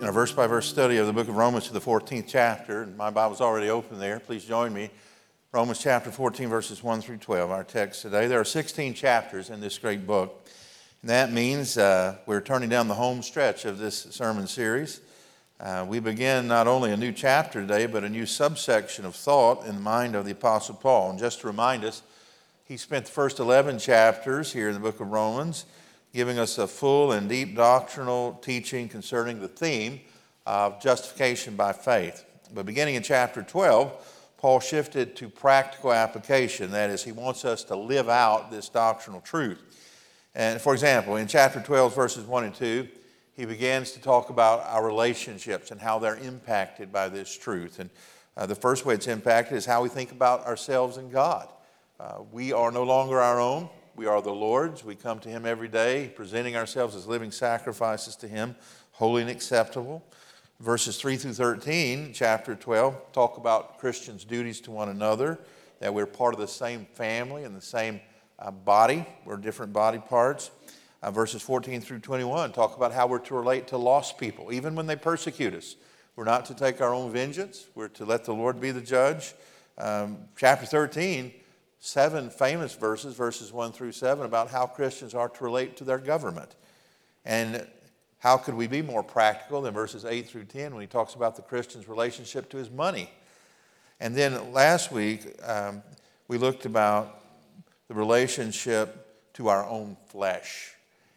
in a verse by verse study of the book of Romans to the 14th chapter. My Bible's already open there. Please join me. Romans chapter 14, verses 1 through 12, our text today. There are 16 chapters in this great book. And that means uh, we're turning down the home stretch of this sermon series. Uh, we begin not only a new chapter today, but a new subsection of thought in the mind of the Apostle Paul. And just to remind us, he spent the first 11 chapters here in the book of Romans giving us a full and deep doctrinal teaching concerning the theme of justification by faith. But beginning in chapter 12, Paul shifted to practical application. That is, he wants us to live out this doctrinal truth. And for example, in chapter 12, verses 1 and 2, he begins to talk about our relationships and how they're impacted by this truth. And uh, the first way it's impacted is how we think about ourselves and God. Uh, we are no longer our own. We are the Lord's. We come to Him every day, presenting ourselves as living sacrifices to Him, holy and acceptable. Verses 3 through 13, chapter 12, talk about Christians' duties to one another, that we're part of the same family and the same uh, body. We're different body parts. Uh, verses 14 through 21 talk about how we're to relate to lost people, even when they persecute us. We're not to take our own vengeance, we're to let the Lord be the judge. Um, chapter 13 seven famous verses, verses 1 through 7, about how Christians are to relate to their government. And how could we be more practical than verses 8 through 10 when he talks about the Christian's relationship to his money? And then last week, um, we looked about the relationship to our own flesh.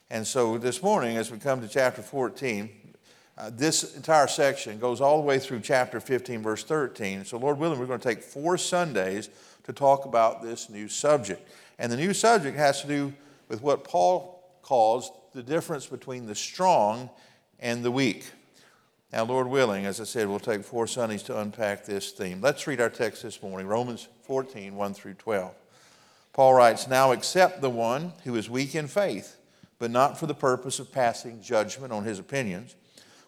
And so this morning, as we come to chapter 14, uh, this entire section goes all the way through chapter 15, verse 13. So, Lord willing, we're going to take four Sundays to talk about this new subject. And the new subject has to do with what Paul calls the difference between the strong and the weak. Now, Lord willing, as I said, we'll take four Sundays to unpack this theme. Let's read our text this morning Romans 14, 1 through 12. Paul writes, Now accept the one who is weak in faith, but not for the purpose of passing judgment on his opinions.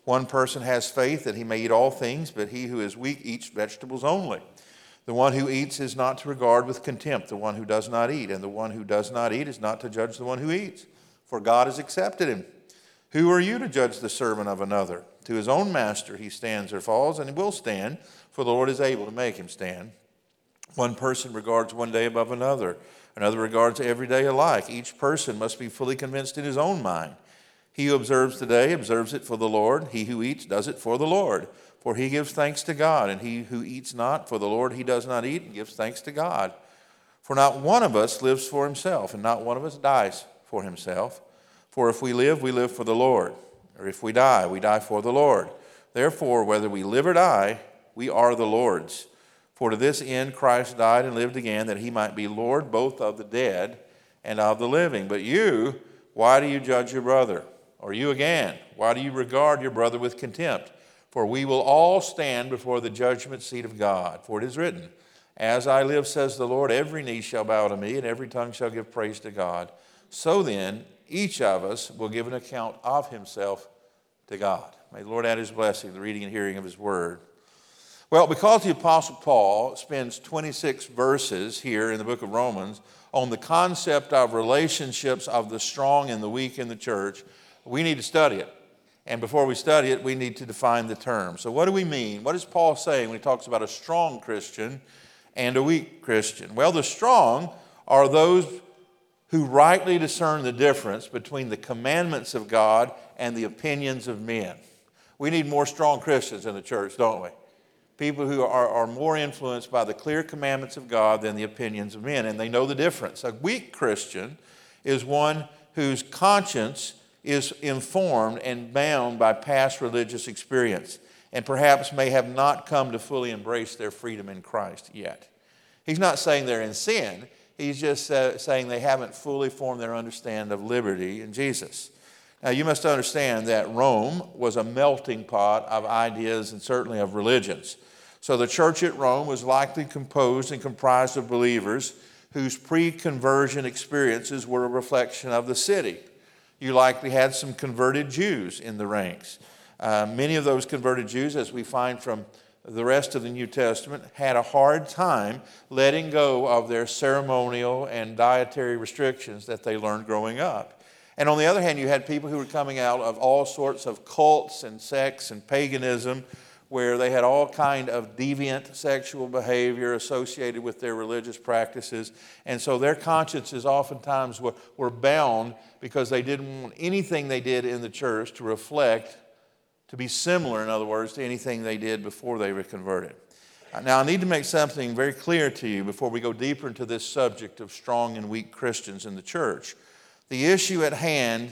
One person has faith that he may eat all things, but he who is weak eats vegetables only. The one who eats is not to regard with contempt the one who does not eat, and the one who does not eat is not to judge the one who eats, for God has accepted him. Who are you to judge the servant of another? To his own master he stands or falls, and he will stand, for the Lord is able to make him stand. One person regards one day above another, another regards every day alike. Each person must be fully convinced in his own mind. He who observes the day observes it for the Lord. He who eats does it for the Lord for he gives thanks to God, and he who eats not for the Lord he does not eat, and gives thanks to God. For not one of us lives for himself, and not one of us dies for himself. For if we live, we live for the Lord, or if we die, we die for the Lord. Therefore, whether we live or die, we are the Lord's. For to this end Christ died and lived again, that he might be Lord both of the dead and of the living. But you, why do you judge your brother? Or you again, why do you regard your brother with contempt? For we will all stand before the judgment seat of God. For it is written, As I live, says the Lord, every knee shall bow to me, and every tongue shall give praise to God. So then, each of us will give an account of himself to God. May the Lord add his blessing, to the reading and hearing of his word. Well, because the Apostle Paul spends 26 verses here in the book of Romans on the concept of relationships of the strong and the weak in the church, we need to study it. And before we study it, we need to define the term. So, what do we mean? What is Paul saying when he talks about a strong Christian and a weak Christian? Well, the strong are those who rightly discern the difference between the commandments of God and the opinions of men. We need more strong Christians in the church, don't we? People who are, are more influenced by the clear commandments of God than the opinions of men, and they know the difference. A weak Christian is one whose conscience is informed and bound by past religious experience and perhaps may have not come to fully embrace their freedom in Christ yet. He's not saying they're in sin, he's just uh, saying they haven't fully formed their understanding of liberty in Jesus. Now, you must understand that Rome was a melting pot of ideas and certainly of religions. So, the church at Rome was likely composed and comprised of believers whose pre conversion experiences were a reflection of the city. You likely had some converted Jews in the ranks. Uh, many of those converted Jews, as we find from the rest of the New Testament, had a hard time letting go of their ceremonial and dietary restrictions that they learned growing up. And on the other hand, you had people who were coming out of all sorts of cults and sects and paganism where they had all kind of deviant sexual behavior associated with their religious practices. And so their consciences oftentimes were, were bound because they didn't want anything they did in the church to reflect to be similar in other words to anything they did before they were converted. Now i need to make something very clear to you before we go deeper into this subject of strong and weak christians in the church. The issue at hand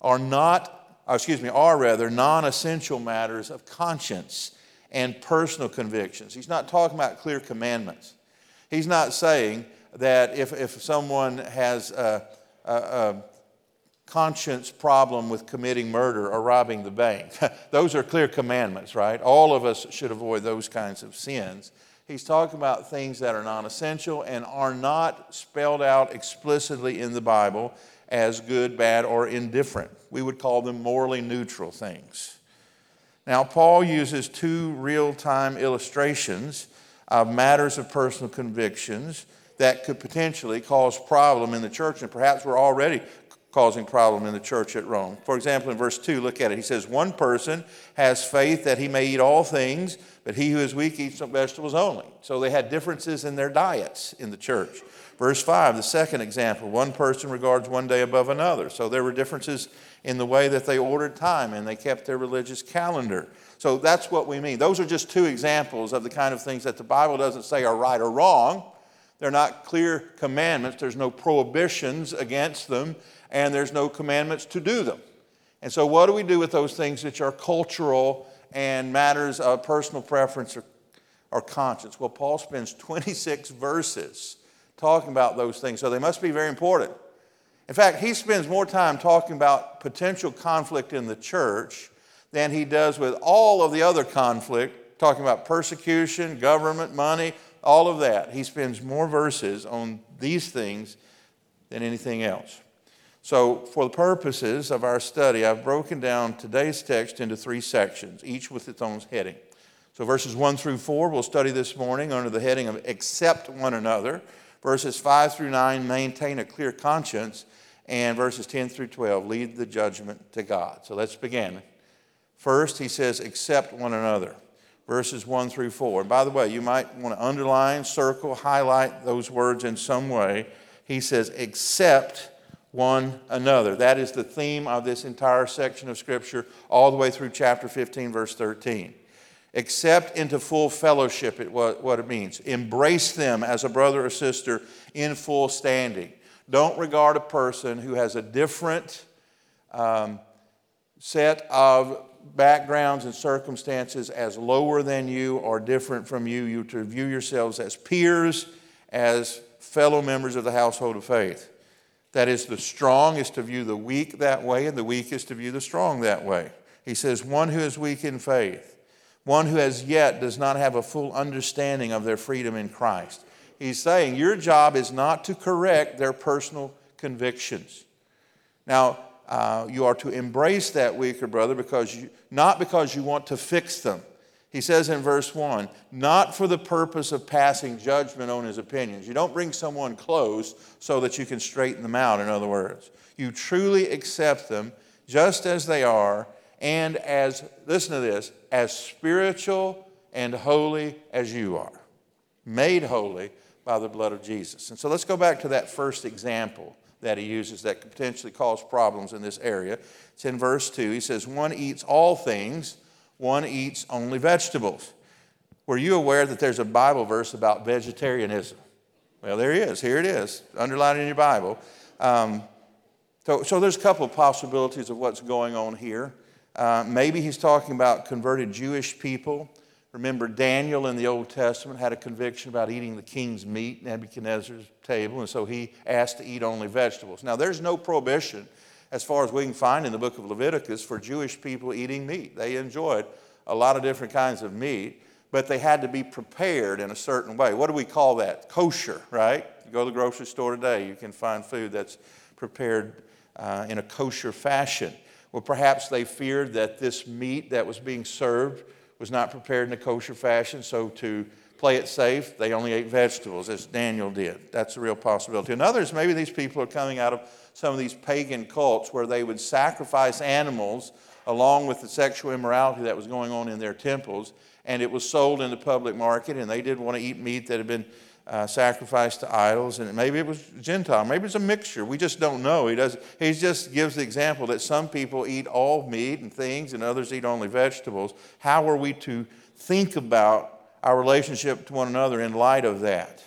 are not uh, Uh, excuse me, are rather non essential matters of conscience and personal convictions. He's not talking about clear commandments. He's not saying that if, if someone has a, a, a conscience problem with committing murder or robbing the bank, those are clear commandments, right? All of us should avoid those kinds of sins. He's talking about things that are non essential and are not spelled out explicitly in the Bible as good, bad, or indifferent. We would call them morally neutral things. Now, Paul uses two real time illustrations of matters of personal convictions that could potentially cause problem in the church, and perhaps we're already causing problem in the church at Rome. For example, in verse 2, look at it. He says, One person has faith that he may eat all things, but he who is weak eats vegetables only. So they had differences in their diets in the church. Verse 5, the second example one person regards one day above another. So there were differences in the way that they ordered time and they kept their religious calendar. So that's what we mean. Those are just two examples of the kind of things that the Bible doesn't say are right or wrong. They're not clear commandments, there's no prohibitions against them, and there's no commandments to do them. And so, what do we do with those things which are cultural and matters of personal preference or, or conscience? Well, Paul spends 26 verses talking about those things, so they must be very important. In fact, he spends more time talking about potential conflict in the church than he does with all of the other conflict, talking about persecution, government, money, all of that. He spends more verses on these things than anything else. So, for the purposes of our study, I've broken down today's text into three sections, each with its own heading. So, verses 1 through 4, we'll study this morning under the heading of Accept One Another. Verses 5 through 9, Maintain a Clear Conscience. And verses 10 through 12, Lead the judgment to God. So, let's begin. First, he says, Accept one another. Verses 1 through 4. And by the way, you might want to underline, circle, highlight those words in some way. He says, Accept one another. That is the theme of this entire section of Scripture, all the way through chapter 15, verse 13. Accept into full fellowship it, what, what it means. Embrace them as a brother or sister in full standing. Don't regard a person who has a different um, set of backgrounds and circumstances as lower than you or different from you. You to view yourselves as peers, as fellow members of the household of faith. That is, the strong is to view the weak that way, and the weak is to view the strong that way. He says, one who is weak in faith, one who as yet does not have a full understanding of their freedom in Christ. He's saying, your job is not to correct their personal convictions. Now, uh, you are to embrace that weaker brother because you, not because you want to fix them. He says in verse 1, not for the purpose of passing judgment on his opinions. You don't bring someone close so that you can straighten them out, in other words. You truly accept them just as they are and as, listen to this, as spiritual and holy as you are, made holy by the blood of Jesus. And so let's go back to that first example that he uses that could potentially cause problems in this area. It's in verse 2. He says, One eats all things, one eats only vegetables. Were you aware that there's a Bible verse about vegetarianism? Well, there he is. Here it is, underlined in your Bible. Um, so, so there's a couple of possibilities of what's going on here. Uh, maybe he's talking about converted Jewish people Remember, Daniel in the Old Testament had a conviction about eating the king's meat, Nebuchadnezzar's table, and so he asked to eat only vegetables. Now, there's no prohibition as far as we can find in the book of Leviticus, for Jewish people eating meat. They enjoyed a lot of different kinds of meat, but they had to be prepared in a certain way. What do we call that? Kosher, right? You go to the grocery store today, you can find food that's prepared uh, in a kosher fashion. Well, perhaps they feared that this meat that was being served was not prepared in a kosher fashion, so to play it safe, they only ate vegetables, as Daniel did. That's a real possibility. And others, maybe these people are coming out of some of these pagan cults where they would sacrifice animals along with the sexual immorality that was going on in their temples, and it was sold in the public market, and they didn't want to eat meat that had been uh, sacrificed to idols, and maybe it was Gentile, maybe it's a mixture. We just don't know. He does. He just gives the example that some people eat all meat and things, and others eat only vegetables. How are we to think about our relationship to one another in light of that?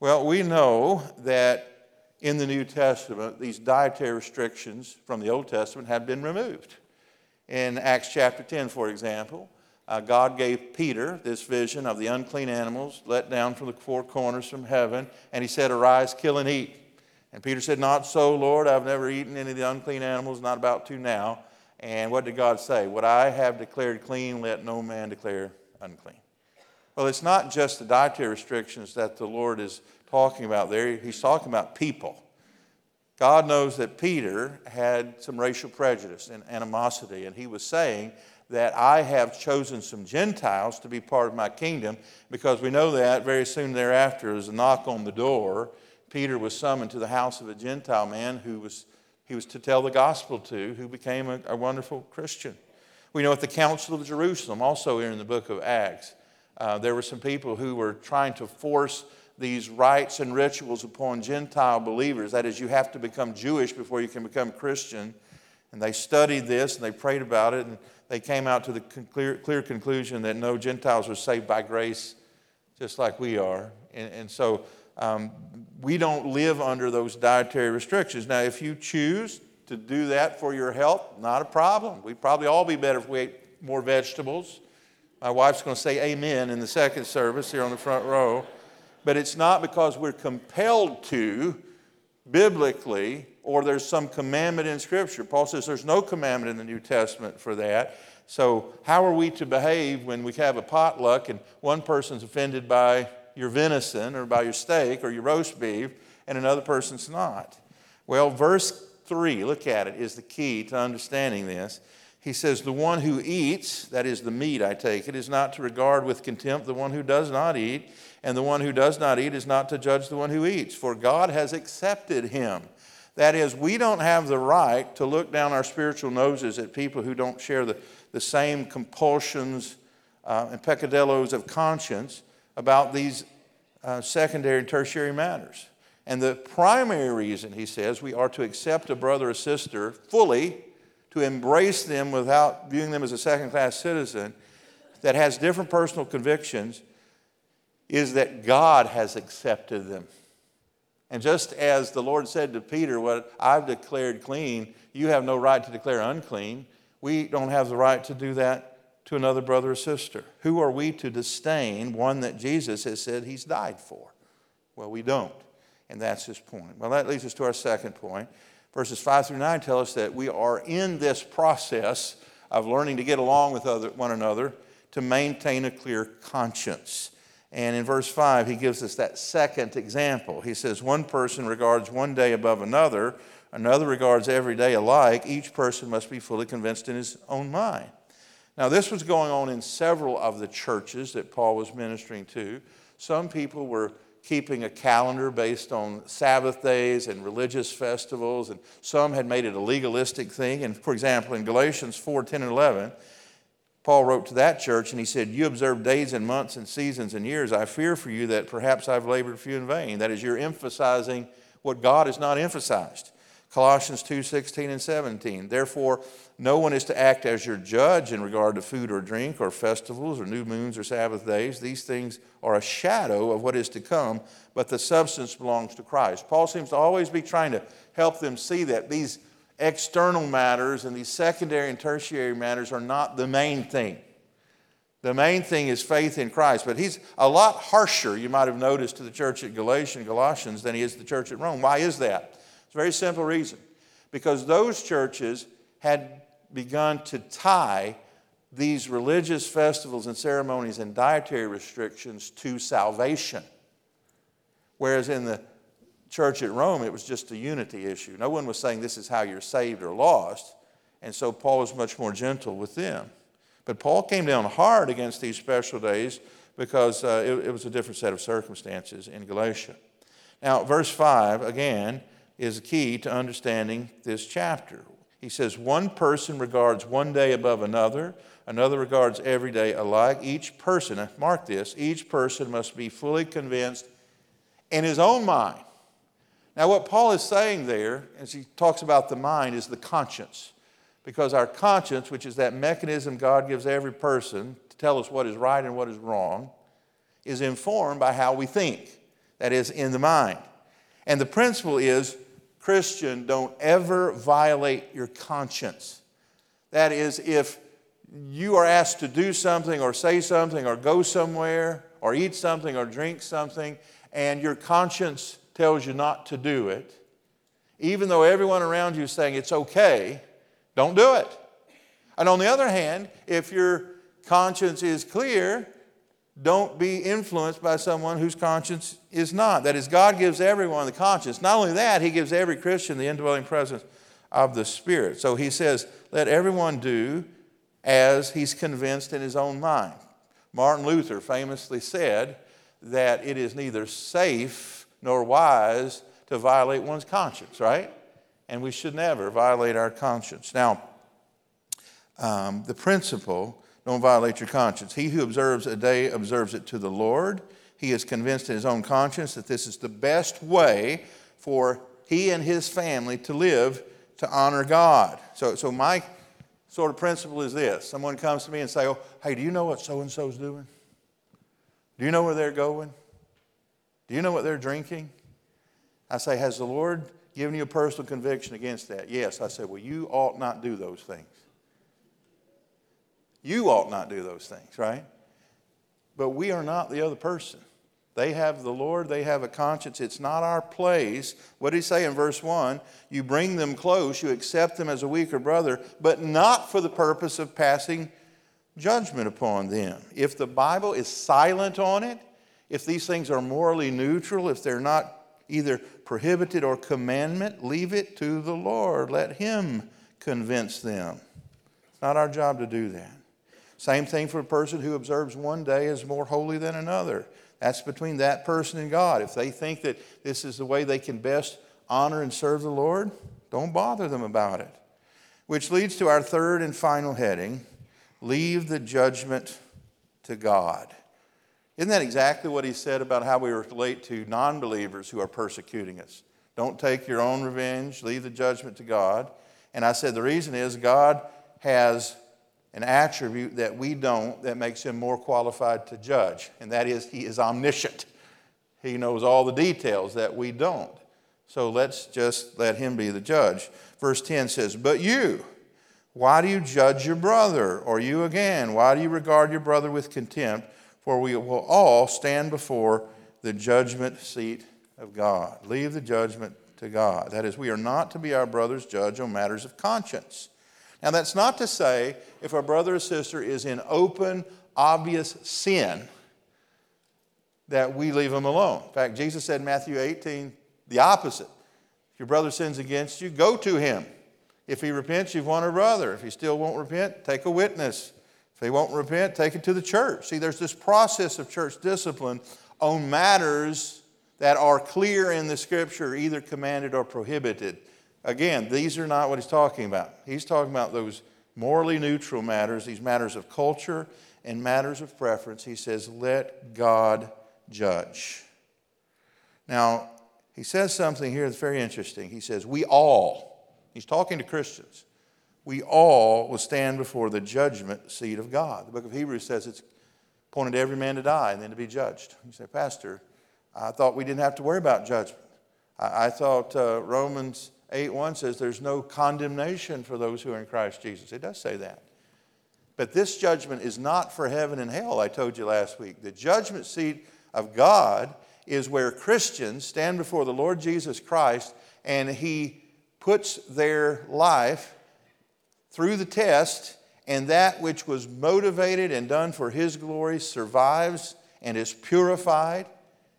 Well, we know that in the New Testament, these dietary restrictions from the Old Testament have been removed. In Acts chapter 10, for example, uh, God gave Peter this vision of the unclean animals let down from the four corners from heaven, and he said, Arise, kill and eat. And Peter said, Not so, Lord, I've never eaten any of the unclean animals, not about to now. And what did God say? What I have declared clean, let no man declare unclean. Well, it's not just the dietary restrictions that the Lord is talking about there, He's talking about people. God knows that Peter had some racial prejudice and animosity, and he was saying that I have chosen some Gentiles to be part of my kingdom because we know that very soon thereafter, as a knock on the door, Peter was summoned to the house of a Gentile man who was, he was to tell the gospel to, who became a, a wonderful Christian. We know at the Council of Jerusalem, also here in the book of Acts, uh, there were some people who were trying to force these rites and rituals upon Gentile believers. That is, you have to become Jewish before you can become Christian. And they studied this and they prayed about it, and they came out to the clear, clear conclusion that no, Gentiles are saved by grace just like we are. And, and so um, we don't live under those dietary restrictions. Now, if you choose to do that for your health, not a problem. We'd probably all be better if we ate more vegetables. My wife's going to say amen in the second service here on the front row. But it's not because we're compelled to biblically or there's some commandment in Scripture. Paul says there's no commandment in the New Testament for that. So, how are we to behave when we have a potluck and one person's offended by your venison or by your steak or your roast beef and another person's not? Well, verse 3, look at it, is the key to understanding this. He says, The one who eats, that is the meat, I take it, is not to regard with contempt the one who does not eat, and the one who does not eat is not to judge the one who eats, for God has accepted him. That is, we don't have the right to look down our spiritual noses at people who don't share the, the same compulsions uh, and peccadillos of conscience about these uh, secondary and tertiary matters. And the primary reason, he says, we are to accept a brother or sister fully, to embrace them without viewing them as a second class citizen that has different personal convictions, is that God has accepted them. And just as the Lord said to Peter, What I've declared clean, you have no right to declare unclean, we don't have the right to do that to another brother or sister. Who are we to disdain one that Jesus has said he's died for? Well, we don't. And that's his point. Well, that leads us to our second point. Verses 5 through 9 tell us that we are in this process of learning to get along with other, one another to maintain a clear conscience. And in verse 5, he gives us that second example. He says, One person regards one day above another, another regards every day alike. Each person must be fully convinced in his own mind. Now, this was going on in several of the churches that Paul was ministering to. Some people were keeping a calendar based on Sabbath days and religious festivals, and some had made it a legalistic thing. And for example, in Galatians 4 10 and 11, Paul wrote to that church and he said, You observe days and months and seasons and years. I fear for you that perhaps I've labored for you in vain. That is, you're emphasizing what God has not emphasized. Colossians 2 16 and 17. Therefore, no one is to act as your judge in regard to food or drink or festivals or new moons or Sabbath days. These things are a shadow of what is to come, but the substance belongs to Christ. Paul seems to always be trying to help them see that these external matters and these secondary and tertiary matters are not the main thing. The main thing is faith in Christ. But he's a lot harsher, you might have noticed, to the church at Galatians, Galatians than he is to the church at Rome. Why is that? It's a very simple reason. because those churches had begun to tie these religious festivals and ceremonies and dietary restrictions to salvation. Whereas in the church at Rome, it was just a unity issue. No one was saying this is how you're saved or lost. And so Paul was much more gentle with them. But Paul came down hard against these special days because uh, it, it was a different set of circumstances in Galatia. Now, verse 5, again, is key to understanding this chapter. He says, One person regards one day above another, another regards every day alike. Each person, mark this, each person must be fully convinced in his own mind. Now, what Paul is saying there, as he talks about the mind, is the conscience. Because our conscience, which is that mechanism God gives every person to tell us what is right and what is wrong, is informed by how we think. That is, in the mind. And the principle is Christian, don't ever violate your conscience. That is, if you are asked to do something or say something or go somewhere or eat something or drink something, and your conscience tells you not to do it, even though everyone around you is saying it's okay, don't do it. And on the other hand, if your conscience is clear, don't be influenced by someone whose conscience is not. That is, God gives everyone the conscience. Not only that, He gives every Christian the indwelling presence of the Spirit. So He says, let everyone do as he's convinced in his own mind. Martin Luther famously said that it is neither safe nor wise to violate one's conscience, right? And we should never violate our conscience. Now, um, the principle don't violate your conscience. He who observes a day observes it to the Lord. He is convinced in his own conscience that this is the best way for he and his family to live to honor God. So, so my sort of principle is this someone comes to me and say, Oh, hey, do you know what so and so's doing? Do you know where they're going? Do you know what they're drinking? I say, Has the Lord given you a personal conviction against that? Yes. I said, Well, you ought not do those things. You ought not do those things, right? But we are not the other person. They have the Lord, they have a conscience. It's not our place. What did he say in verse 1? You bring them close, you accept them as a weaker brother, but not for the purpose of passing judgment upon them. If the Bible is silent on it, if these things are morally neutral, if they're not either prohibited or commandment, leave it to the Lord. Let Him convince them. It's not our job to do that. Same thing for a person who observes one day as more holy than another. That's between that person and God. If they think that this is the way they can best honor and serve the Lord, don't bother them about it. Which leads to our third and final heading leave the judgment to God. Isn't that exactly what he said about how we relate to non believers who are persecuting us? Don't take your own revenge, leave the judgment to God. And I said the reason is God has an attribute that we don't that makes him more qualified to judge, and that is he is omniscient. He knows all the details that we don't. So let's just let him be the judge. Verse 10 says, But you, why do you judge your brother? Or you again, why do you regard your brother with contempt? For we will all stand before the judgment seat of God. Leave the judgment to God. That is, we are not to be our brother's judge on matters of conscience. Now, that's not to say if our brother or sister is in open, obvious sin that we leave them alone. In fact, Jesus said in Matthew 18 the opposite. If your brother sins against you, go to him. If he repents, you've won a brother. If he still won't repent, take a witness. If he won't repent, take it to the church. See, there's this process of church discipline on matters that are clear in the scripture, either commanded or prohibited. Again, these are not what he's talking about. He's talking about those morally neutral matters, these matters of culture and matters of preference. He says, let God judge. Now, he says something here that's very interesting. He says, We all, he's talking to Christians, we all will stand before the judgment seat of God. The book of Hebrews says it's appointed every man to die and then to be judged. You say, Pastor, I thought we didn't have to worry about judgment. I, I thought uh, Romans 8 1 says there's no condemnation for those who are in Christ Jesus. It does say that. But this judgment is not for heaven and hell, I told you last week. The judgment seat of God is where Christians stand before the Lord Jesus Christ and He puts their life through the test, and that which was motivated and done for his glory survives and is purified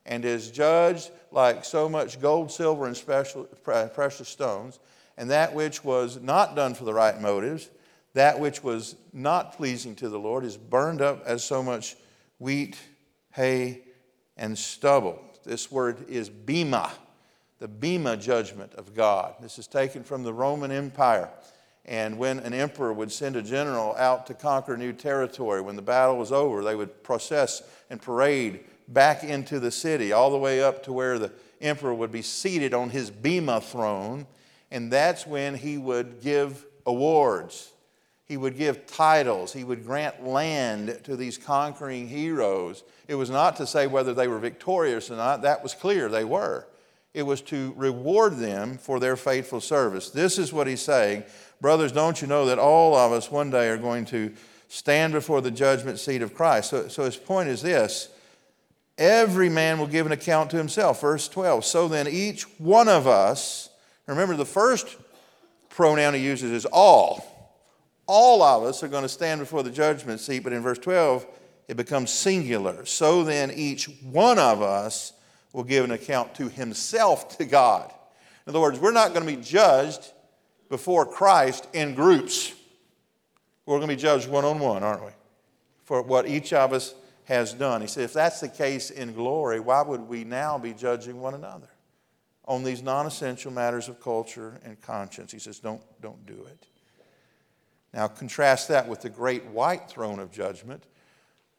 and is judged like so much gold, silver, and special, precious stones. And that which was not done for the right motives, that which was not pleasing to the Lord, is burned up as so much wheat, hay, and stubble. This word is bema, the bema judgment of God. This is taken from the Roman Empire. And when an emperor would send a general out to conquer new territory, when the battle was over, they would process and parade back into the city, all the way up to where the emperor would be seated on his Bema throne. And that's when he would give awards. He would give titles. He would grant land to these conquering heroes. It was not to say whether they were victorious or not, that was clear, they were. It was to reward them for their faithful service. This is what he's saying Brothers, don't you know that all of us one day are going to stand before the judgment seat of Christ? So, so his point is this every man will give an account to himself. Verse 12. So then, each one of us, remember the first pronoun he uses is all. All of us are going to stand before the judgment seat, but in verse 12, it becomes singular. So then, each one of us will give an account to himself to God. In other words, we're not going to be judged before Christ in groups. We're going to be judged one on one, aren't we? For what each of us has done. He said, if that's the case in glory, why would we now be judging one another on these non essential matters of culture and conscience? He says, don't, don't do it. Now, contrast that with the great white throne of judgment,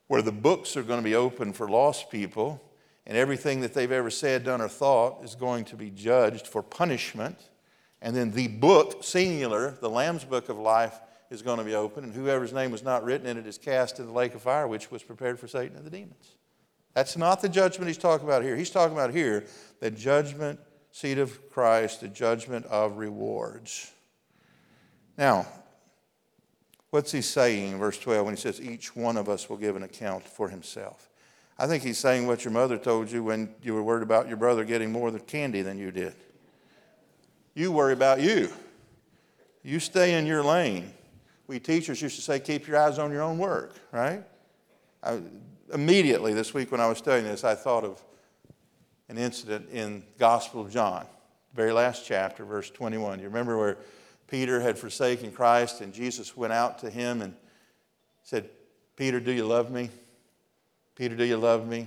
where the books are going to be open for lost people, and everything that they've ever said, done, or thought is going to be judged for punishment. And then the book, singular, the Lamb's book of life, is going to be open, and whoever's name was not written in it is cast in the lake of fire, which was prepared for Satan and the demons. That's not the judgment he's talking about here. He's talking about here the judgment seat of Christ, the judgment of rewards. Now, what's he saying in verse 12 when he says, Each one of us will give an account for himself? I think he's saying what your mother told you when you were worried about your brother getting more candy than you did. You worry about you. You stay in your lane. We teachers used to say, keep your eyes on your own work, right? I, immediately this week when I was studying this, I thought of an incident in Gospel of John, very last chapter, verse 21. You remember where Peter had forsaken Christ and Jesus went out to him and said, Peter, do you love me? Peter, do you love me?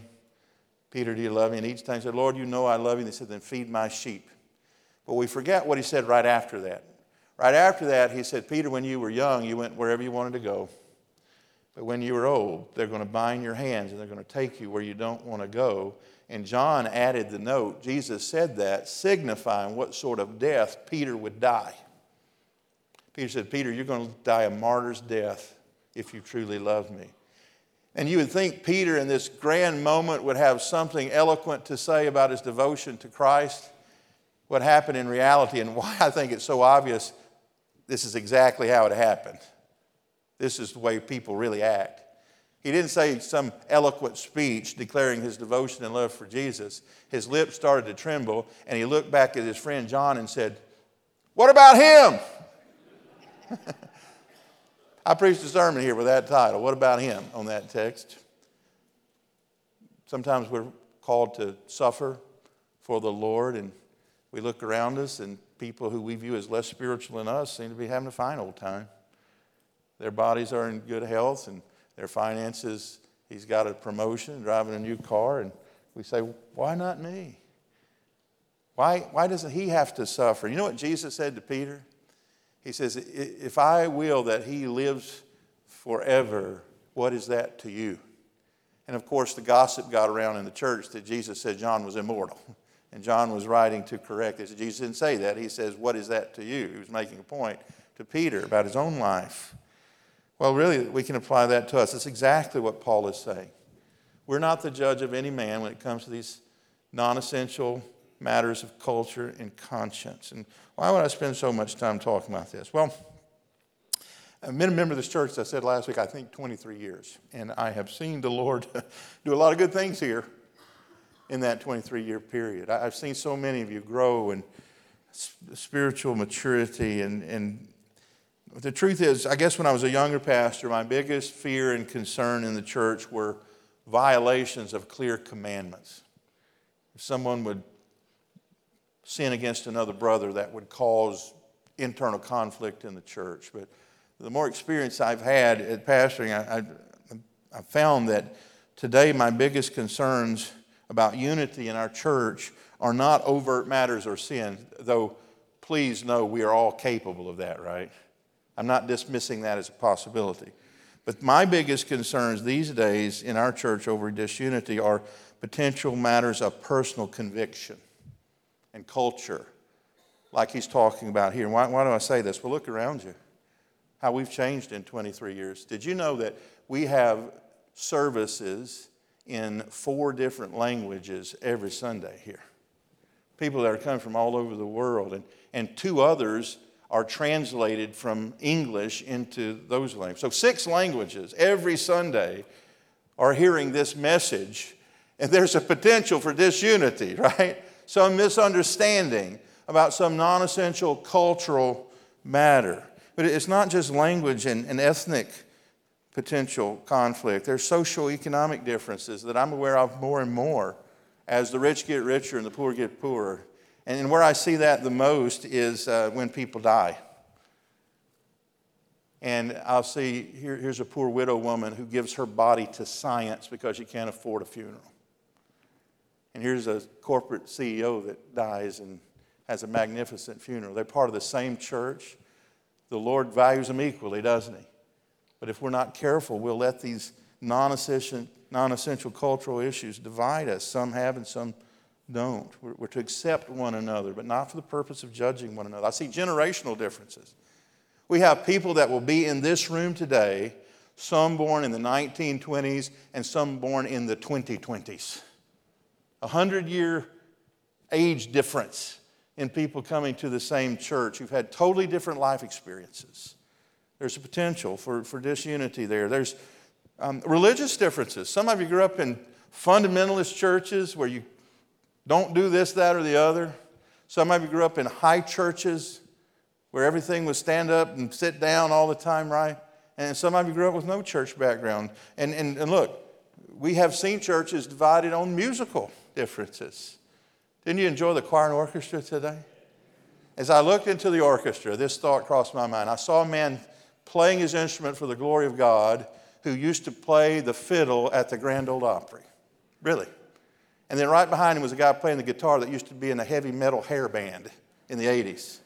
Peter, do you love me? And each time he said, Lord, you know I love you. And he said, then feed my sheep. But we forget what he said right after that. Right after that, he said, Peter, when you were young, you went wherever you wanted to go. But when you were old, they're going to bind your hands and they're going to take you where you don't want to go. And John added the note Jesus said that, signifying what sort of death Peter would die. Peter said, Peter, you're going to die a martyr's death if you truly love me. And you would think Peter, in this grand moment, would have something eloquent to say about his devotion to Christ what happened in reality and why I think it's so obvious this is exactly how it happened. This is the way people really act. He didn't say some eloquent speech declaring his devotion and love for Jesus. His lips started to tremble, and he looked back at his friend John and said, What about him? I preached a sermon here with that title. What about him on that text? Sometimes we're called to suffer for the Lord, and we look around us, and people who we view as less spiritual than us seem to be having a fine old time. Their bodies are in good health, and their finances, he's got a promotion, driving a new car, and we say, Why not me? Why, why doesn't he have to suffer? You know what Jesus said to Peter? He says, If I will that he lives forever, what is that to you? And of course, the gossip got around in the church that Jesus said John was immortal. And John was writing to correct this. Jesus didn't say that. He says, What is that to you? He was making a point to Peter about his own life. Well, really, we can apply that to us. It's exactly what Paul is saying. We're not the judge of any man when it comes to these non essential matters of culture and conscience. And why would I spend so much time talking about this? Well, I've been a member of this church, as I said last week, I think 23 years. And I have seen the Lord do a lot of good things here in that 23 year period. I've seen so many of you grow and spiritual maturity. And, and the truth is, I guess when I was a younger pastor, my biggest fear and concern in the church were violations of clear commandments. If someone would sin against another brother, that would cause internal conflict in the church. But the more experience I've had at pastoring, I, I, I found that today my biggest concerns about unity in our church are not overt matters or sin, though please know we are all capable of that, right? I'm not dismissing that as a possibility. But my biggest concerns these days in our church over disunity are potential matters of personal conviction and culture, like he's talking about here. Why, why do I say this? Well, look around you, how we've changed in 23 years. Did you know that we have services in four different languages every Sunday here? People that are coming from all over the world, and, and two others are translated from English into those languages. So, six languages every Sunday are hearing this message, and there's a potential for disunity, right? Some misunderstanding about some non essential cultural matter. But it's not just language and, and ethnic potential conflict, there's social economic differences that I'm aware of more and more as the rich get richer and the poor get poorer. And where I see that the most is uh, when people die. And I'll see here, here's a poor widow woman who gives her body to science because she can't afford a funeral. And here's a corporate CEO that dies and has a magnificent funeral. They're part of the same church. The Lord values them equally, doesn't He? But if we're not careful, we'll let these non essential, cultural issues divide us. Some have and some don't. We're, we're, to accept one another, but not for the purpose of judging one another. I see generational differences. We have people that will be in this room today, some born in the 1920s and some born in the 2020s. A hundred year age difference in people coming to the same church who've had totally different life experiences. There's a potential for, for disunity there. There's um, religious differences. Some of you grew up in fundamentalist churches where you don't do this, that, or the other. Some of you grew up in high churches where everything was stand up and sit down all the time, right? And some of you grew up with no church background. And, and, and look, we have seen churches divided on musical differences. Didn't you enjoy the choir and orchestra today? As I looked into the orchestra, this thought crossed my mind. I saw a man playing his instrument for the glory of God who used to play the fiddle at the Grand Ole Opry. Really. And then right behind him was a guy playing the guitar that used to be in a heavy metal hair band in the 80s.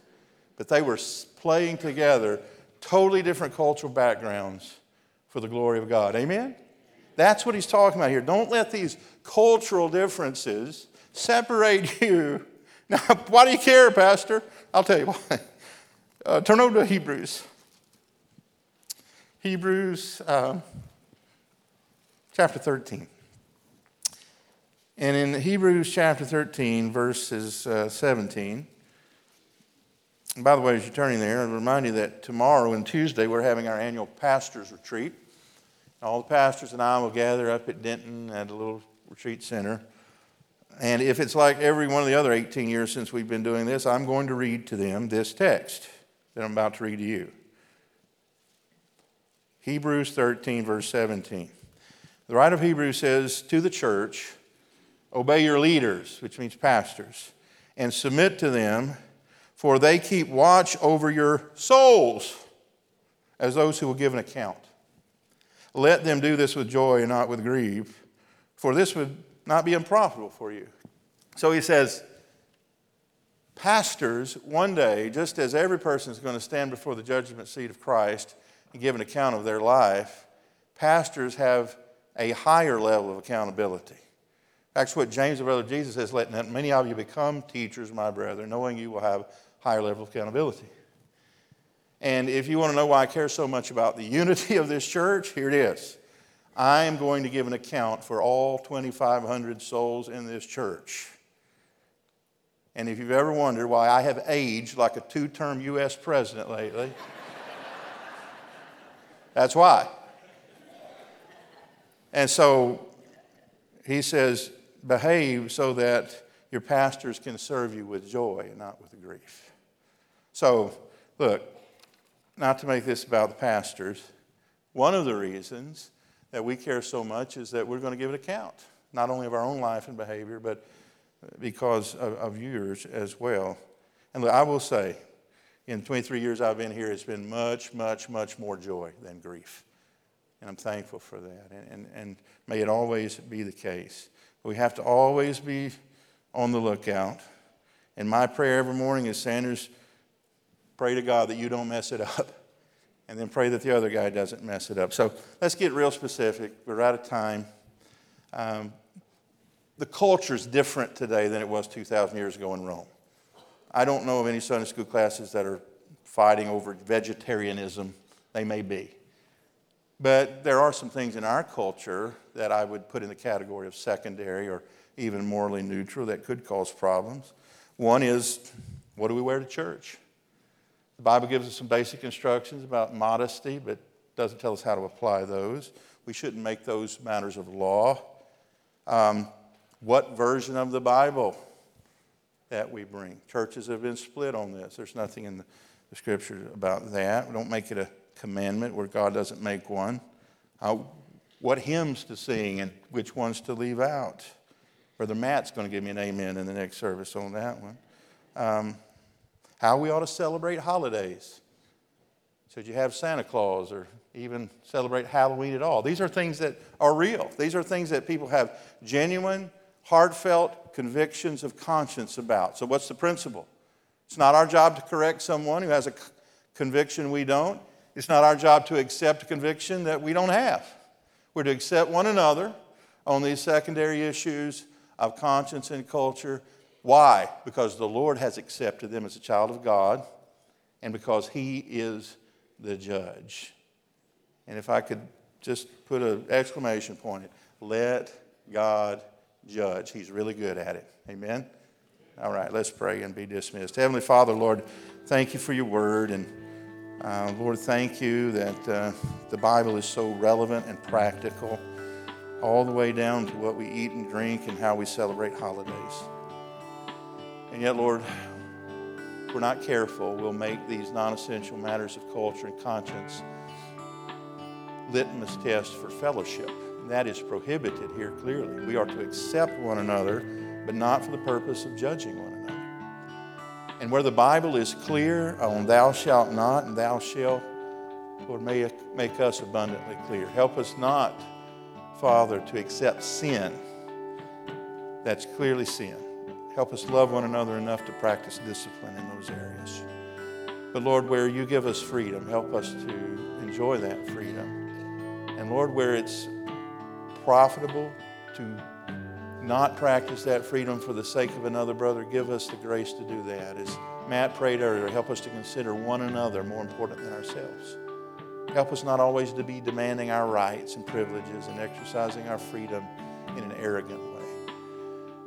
But they were playing together, totally different cultural backgrounds for the glory of God. Amen? That's what he's talking about here. Don't let these cultural differences separate you. Now, why do you care, Pastor? I'll tell you why. Uh, turn over to Hebrews. Hebrews uh, chapter 13. And in Hebrews chapter 13, verses uh, 17, and by the way, as you're turning there, I'll remind you that tomorrow and Tuesday we're having our annual pastors retreat. All the pastors and I will gather up at Denton at a little retreat center. And if it's like every one of the other 18 years since we've been doing this, I'm going to read to them this text that I'm about to read to you. Hebrews 13, verse 17. The writer of Hebrews says to the church, Obey your leaders, which means pastors, and submit to them, for they keep watch over your souls as those who will give an account. Let them do this with joy and not with grief, for this would not be unprofitable for you. So he says, Pastors, one day, just as every person is going to stand before the judgment seat of Christ and give an account of their life, pastors have a higher level of accountability. That's what James, the brother of Jesus, says, let many of you become teachers, my brother, knowing you will have a higher level of accountability. And if you want to know why I care so much about the unity of this church, here it is. I am going to give an account for all 2,500 souls in this church. And if you've ever wondered why I have aged like a two term U.S. president lately, that's why. And so he says, behave so that your pastors can serve you with joy and not with grief. So, look, not to make this about the pastors, one of the reasons that we care so much is that we're going to give an account, not only of our own life and behavior, but because of, of yours as well. And I will say, in 23 years I've been here, it's been much, much, much more joy than grief. And I'm thankful for that. And, and, and may it always be the case. We have to always be on the lookout. And my prayer every morning is Sanders, pray to God that you don't mess it up. And then pray that the other guy doesn't mess it up. So let's get real specific. We're out of time. Um, the culture is different today than it was 2,000 years ago in Rome. I don't know of any Sunday school classes that are fighting over vegetarianism. They may be. But there are some things in our culture that I would put in the category of secondary or even morally neutral that could cause problems. One is what do we wear to church? The Bible gives us some basic instructions about modesty, but doesn't tell us how to apply those. We shouldn't make those matters of law. Um, what version of the Bible that we bring. Churches have been split on this. There's nothing in the, the scripture about that. We don't make it a commandment where God doesn't make one. How, what hymns to sing and which ones to leave out. Brother Matt's going to give me an amen in the next service on that one. Um, how we ought to celebrate holidays. Should you have Santa Claus or even celebrate Halloween at all? These are things that are real. These are things that people have genuine heartfelt convictions of conscience about. So, what's the principle? It's not our job to correct someone who has a conviction we don't. It's not our job to accept a conviction that we don't have. We're to accept one another on these secondary issues of conscience and culture. Why? Because the Lord has accepted them as a child of God and because He is the judge. And if I could just put an exclamation point, let God judge. He's really good at it. Amen? All right, let's pray and be dismissed. Heavenly Father, Lord, thank you for your word. And uh, Lord, thank you that uh, the Bible is so relevant and practical, all the way down to what we eat and drink and how we celebrate holidays. And yet, Lord, if we're not careful, we'll make these non essential matters of culture and conscience litmus tests for fellowship. That is prohibited here clearly. We are to accept one another, but not for the purpose of judging one another. And where the Bible is clear on thou shalt not and thou shalt, Lord, may make us abundantly clear. Help us not, Father, to accept sin that's clearly sin. Help us love one another enough to practice discipline in those areas. But Lord, where you give us freedom, help us to enjoy that freedom. And Lord, where it's profitable to not practice that freedom for the sake of another brother, give us the grace to do that. As Matt prayed earlier, help us to consider one another more important than ourselves. Help us not always to be demanding our rights and privileges and exercising our freedom in an arrogant way.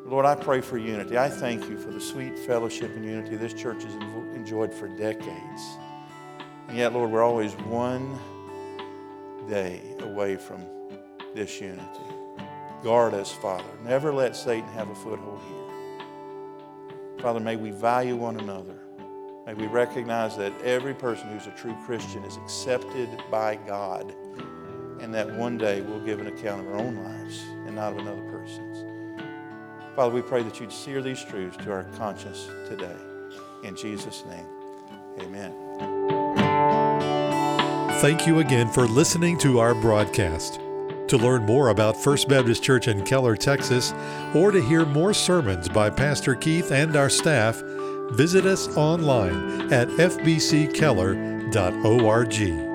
Lord, I pray for unity. I thank you for the sweet fellowship and unity this church has enjoyed for decades. And yet, Lord, we're always one day away from this unity. Guard us, Father. Never let Satan have a foothold here. Father, may we value one another. May we recognize that every person who's a true Christian is accepted by God and that one day we'll give an account of our own lives and not of another person's. Father, we pray that you'd sear these truths to our conscience today. In Jesus' name, amen. Thank you again for listening to our broadcast. To learn more about First Baptist Church in Keller, Texas, or to hear more sermons by Pastor Keith and our staff, visit us online at fbckeller.org.